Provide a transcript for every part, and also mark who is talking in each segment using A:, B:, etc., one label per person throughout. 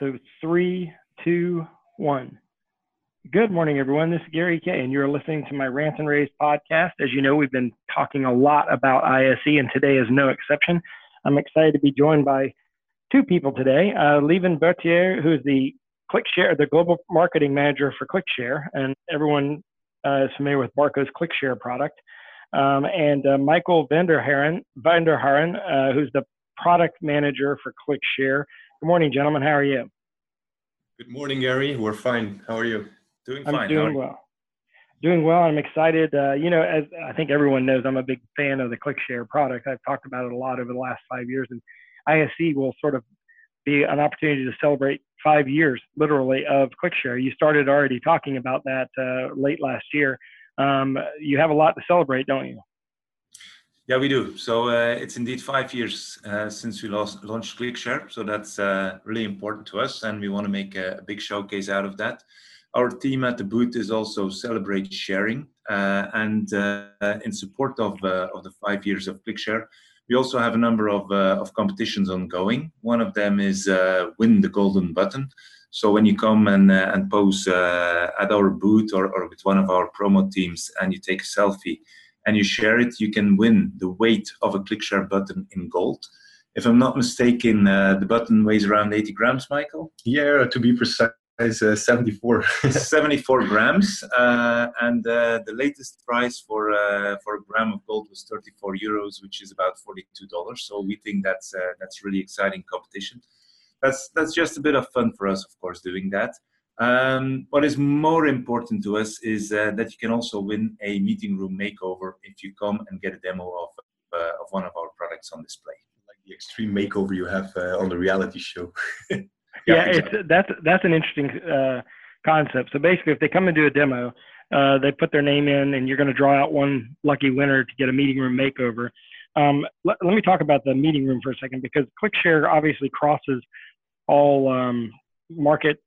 A: So three, two, one. Good morning, everyone. This is Gary Kay, and you're listening to my Rant and rAVes podcast. As you know, we've been talking a lot about ISE, and today is no exception. I'm excited to be joined by two people today. Uh, Lieven Bertier, who is the ClickShare, the global marketing manager for ClickShare, and everyone uh, is familiar with Barco's ClickShare product. Um, and uh, Michael Vanderheeren, Vanderheeren uh, who's the product manager for ClickShare. Good morning, gentlemen. How are you?
B: Good morning, Gary. We're fine. How are you?
A: Doing fine. I'm doing well. Doing well. I'm excited. Uh, you know, as I think everyone knows, I'm a big fan of the ClickShare product. I've talked about it a lot over the last five years, and ISE will sort of be an opportunity to celebrate five years, literally, of ClickShare. You started already talking about that uh, late last year. Um, you have a lot to celebrate, don't you?
B: Yeah, we do. So uh, it's indeed five years uh, since we lost, launched ClickShare. So that's uh, really important to us, and we want to make a, a, big showcase out of that. Our team at the booth is also celebrate sharing, uh, and uh, in support of uh, of the five years of ClickShare, we also have a number of of competitions ongoing. One of them is win the golden button. So when you come and and pose at our booth or, or with one of our promo teams, and you take a selfie and you share it, you can win the weight of a ClickShare button in gold. If I'm not mistaken, uh, the button weighs around 80 grams, Michael?
C: Yeah, to be precise, uh, 74.
B: 74 grams. Uh, and uh, the latest price for, uh, for a gram of gold was 34 euros, which is about $42. So we think that's, uh, that's really exciting competition. That's, that's just a bit of fun for us, of course, doing that. Um, what is more important to us is uh, that you can also win a meeting room makeover if you come and get a demo of, uh, of one of our products on display.
C: Like the extreme makeover you have uh, on the reality show.
A: yeah, yeah exactly. it's, that's, that's an interesting uh, concept. So basically, if they come and do a demo, uh, they put their name in, and you're going to draw out one lucky winner to get a meeting room makeover. Um, let, let, me talk about the meeting room for a second because ClickShare obviously crosses all um, market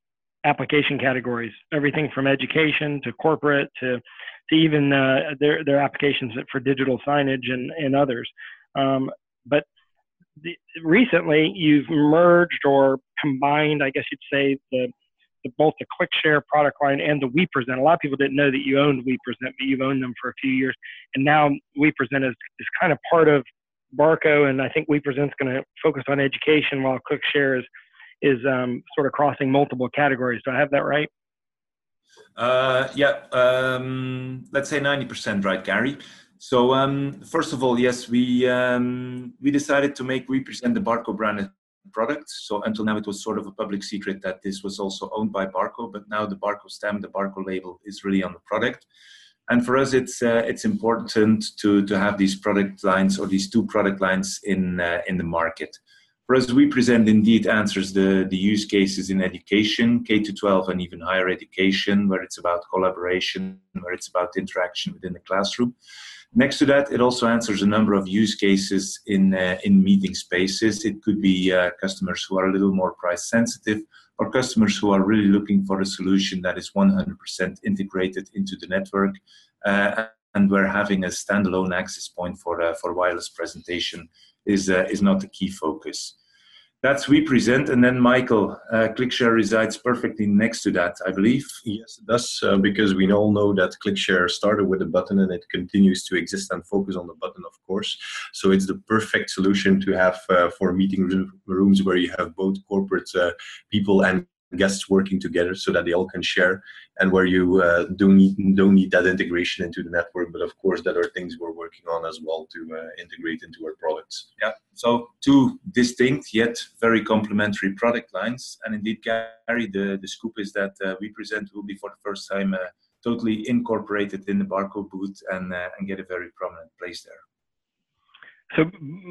A: application categories, everything from education to corporate to, to even uh, their, their applications for digital signage and, and others. Um, but the, recently you've merged or combined, I guess you'd say, the, the, both the ClickShare product line and the WePresent. A lot of people didn't know that you owned WePresent, but you've owned them for a few years. And now WePresent is, is kind of part of Barco, and I think WePresent is going to focus on education while ClickShare is is um, sort of crossing multiple categories. Do I have that right?
B: Uh, yeah, um, let's say 90% right, Gary. So um, first of all, yes, we um, we decided to make WePresent the Barco branded product. So until now, it was sort of a public secret that this was also owned by Barco, but now the Barco stamp, the Barco label, is really on the product. And for us, it's uh, it's important to to have these product lines or these two product lines in uh, in the market. For us, WePresent indeed answers the, the use cases in education, K to 12 and even higher education, where it's about collaboration, where it's about interaction within the classroom. Next to that, it also answers a number of use cases in, uh, in meeting spaces. It could be uh, customers who are a little more price sensitive or customers who are really looking for a solution that is 100% integrated into the network uh, and where having a standalone access point for, uh, for wireless presentation is uh, is not the key focus. That's WePresent, and then Michael, uh, ClickShare resides perfectly next to that, I believe.
C: Yes, it does, uh, because we all know that ClickShare started with a button and it continues to exist and focus on the button, of course. So it's the perfect solution to have uh, for meeting rooms where you have both corporate uh, people and guests working together so that they all can share and where you uh, don't need don't need that integration into the network but of course that are things we're working on as well to uh, integrate into our products.
B: Yeah. So two distinct yet very complementary product lines and indeed gary the, the scoop is that uh, WePresent will be for the first time uh, totally incorporated in the Barco booth and, uh, and get a very prominent place there
A: so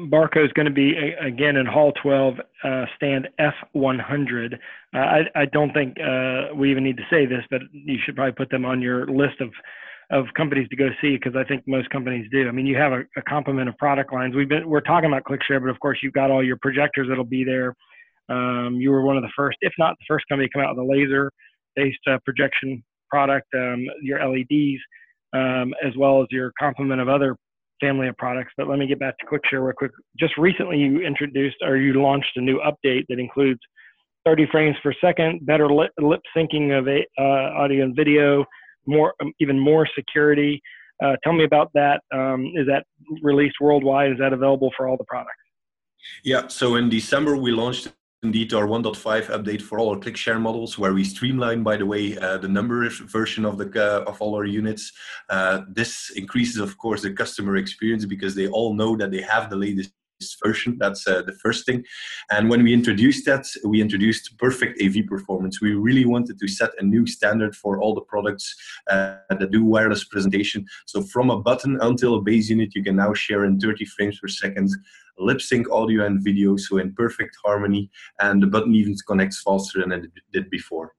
A: Barco is going to be again in Hall 12, uh, stand F100. Uh, I, I, don't think uh, we even need to say this, but you should probably put them on your list of of companies to go see because I think most companies do. I mean, you have a, a, complement of product lines. We've been we're talking about ClickShare, but of course you've got all your projectors that'll be there. Um, you were one of the first, if not the first company to come out with a laser-based uh, projection product. Um, your LEDs, um, as well as your complement of other family of products. But let me get back to ClickShare real quick. Just recently, you introduced or you launched a new update that includes 30 frames per second, better lip, syncing of a, uh, audio and video, more um, even more security. Uh, tell me about that. Um, is that released worldwide? Is that available for all the products?
C: Yeah, so in December we launched indeed our 1.5 update for all our ClickShare models, where we streamline, by the way, uh, the number version of the uh, of all our units. Uh, this increases, of course, the customer experience because they all know that they have the latest version. That's uh, the first thing. And when we introduced that, we introduced perfect AV performance. We really wanted to set a new standard for all the products uh, that do wireless presentation. So from a button until a base unit, you can now share in 30 frames per second lip sync audio and video, so in perfect harmony, and the button even connects faster than it did before.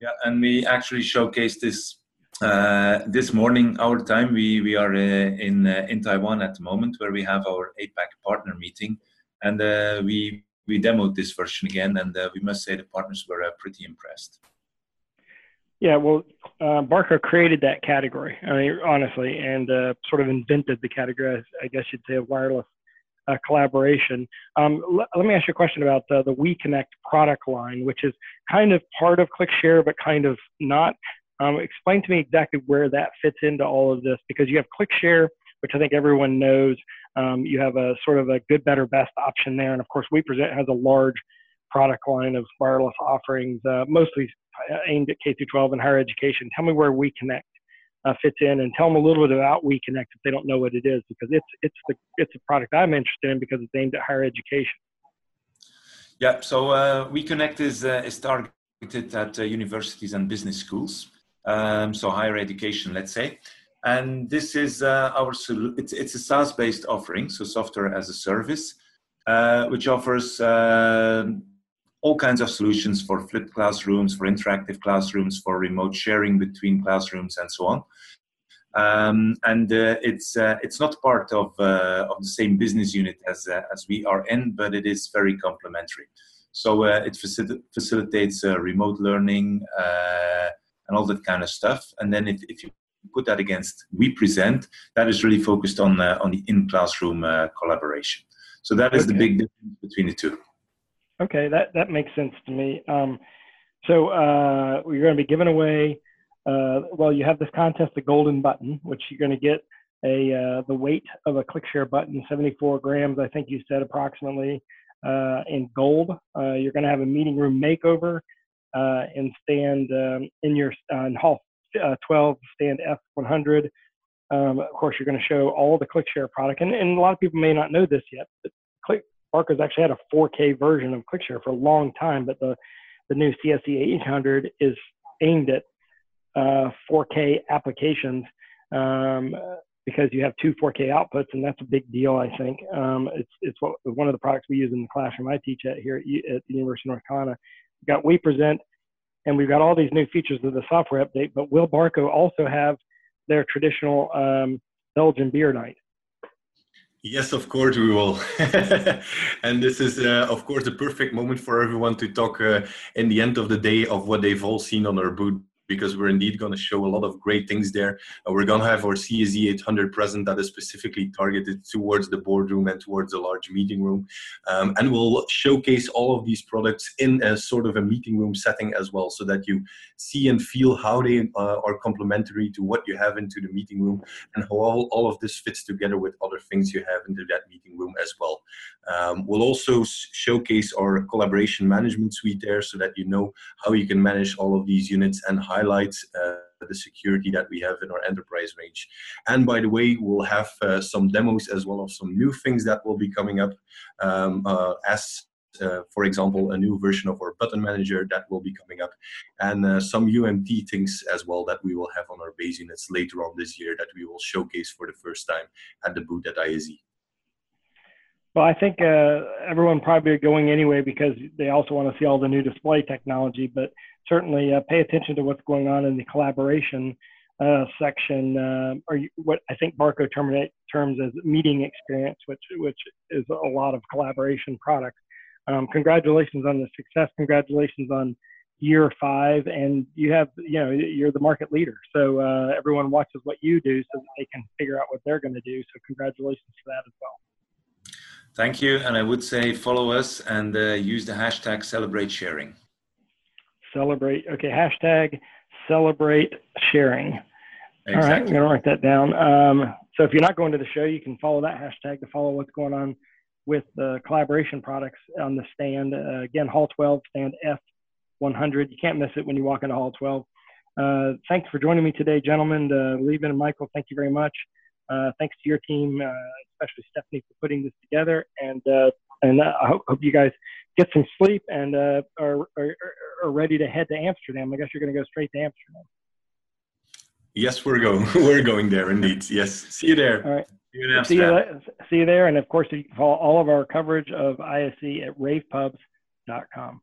B: Yeah, and we actually showcased this uh, this morning, our time, we, we are uh, in, uh, in Taiwan at the moment where we have our APAC partner meeting. And uh, we, we demoed this version again, and uh, we must say the partners were uh, pretty impressed.
A: Yeah, well, Barco created that category, I mean, honestly, and sort of invented the category, I guess you'd say, of wireless collaboration. Um, l- let me ask you a question about the WeConnect product line, which is kind of part of ClickShare, but kind of not. Um, explain to me exactly where that fits into all of this because you have ClickShare, which I think everyone knows. Um, you have a sort of a good, better, best option there. And of course, WePresent has a large product line of wireless offerings, uh, mostly aimed at K 12 and higher education. Tell me where WeConnect uh, fits in, and tell them a little bit about WeConnect if they don't know what it is, because it's it's the it's a product I'm interested in because it's aimed at higher education.
B: Yeah, so uh, WeConnect is uh, is targeted at uh, universities and business schools um, so higher education, let's say. And this is uh, our it's, it's a SaaS based offering, so software as a service, uh, which offers uh, all kinds of solutions for flipped classrooms, for interactive classrooms, for remote sharing between classrooms, and so on. Um, and uh, it's uh, it's not part of uh, of the same business unit as as we are in, but it is very complementary. So it facil- facilitates remote learning and all that kind of stuff. And then if, if you put that against WePresent, that is really focused on uh, on the in classroom uh, collaboration. So that is okay. the big difference between the two.
A: Okay, that that makes sense to me. Um, so uh, you're going to be giving away. Uh, well, you have this contest, the golden button, which you're going to get a uh, the weight of a ClickShare button, 74 grams, I think you said approximately, uh, in gold. you're going to have a meeting room makeover uh, and stand um, in your uh, in Hall uh, 12, stand F100. Um, of course, you're going to show all the ClickShare product, and, and a lot of people may not know this yet, but Click actually had a 4K version of ClickShare for a long time, but the the new CSE 800 is aimed at uh, 4K applications um, because you have two 4K outputs, and that's a big deal. I think um, it's it's what, one of the products we use in the classroom I teach at here at, at the University of North Carolina We've got WePresent, and we've got all these new features of the software update. But will Barco also have their traditional um, Belgian beer night?
C: Yes, of course we will. and this is, uh, of course, the perfect moment for everyone to talk uh, in the end of the day of what they've all seen on our booth because we're indeed going to show a lot of great things there. And we're going to have our CSE 800 present that is specifically targeted towards the boardroom and towards the large meeting room. Um, and we'll showcase all of these products in a sort of a meeting room setting as well, so that you see and feel how they uh, are complementary to what you have into the meeting room and how all, all of this fits together with other things you have into that meeting room as well. Um, we'll also showcase our collaboration management suite there so that you know how you can manage all of these units and highlight uh, the security that we have in our enterprise range. And by the way, we'll have uh, some demos as well of some new things that will be coming up um, uh, as uh, for example, a new version of our button manager that will be coming up, and uh, some UMT things as well that we will have on our base units later on this year that we will showcase for the first time at the booth at ISE.
A: Well, I think uh, everyone probably going anyway because they also want to see all the new display technology. But certainly, uh, pay attention to what's going on in the collaboration uh, section, uh, or what I think Barco terminate, terms as meeting experience, which which is a lot of collaboration products. Um, congratulations on the success. Congratulations on year five, and you have you know you're the market leader. So uh, everyone watches what you do so that they can figure out what they're going to do. So congratulations for that as well.
B: Thank you. And I would say follow us and uh, use the hashtag celebrate sharing.
A: Celebrate. Okay. Hashtag celebrate sharing. Exactly. All right. I'm going to write that down. Um, so if you're not going to the show, you can follow that hashtag to follow what's going on with the collaboration products on the stand. Uh, again, Hall 12, stand F100. You can't miss it when you walk into Hall 12. Uh, thanks for joining me today, gentlemen. Uh, Lieven and Michael, thank you very much. Uh, thanks to your team, uh, especially Stephanie, for putting this together. And uh, and I hope, hope you guys get some sleep and uh, are, are, are ready to head to Amsterdam. I guess you're going to go straight to Amsterdam.
C: Yes, we're going. we're going there indeed. Yes. See you there.
A: All right. See you, see you, see you there. And of course, you can follow all of our coverage of ISE at ravepubs.com.